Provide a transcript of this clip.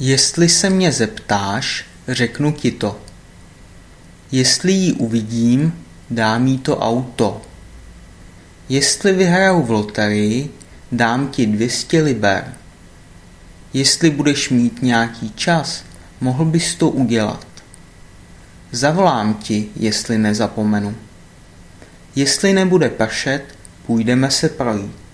Jestli se mě zeptáš, řeknu ti to. Jestli ji uvidím, dám jí to auto. Jestli vyhraju v loterii, dám ti 200 liber. Jestli budeš mít nějaký čas, mohl bys to udělat. Zavolám ti, jestli nezapomenu. Jestli nebude pršet, půjdeme se projít.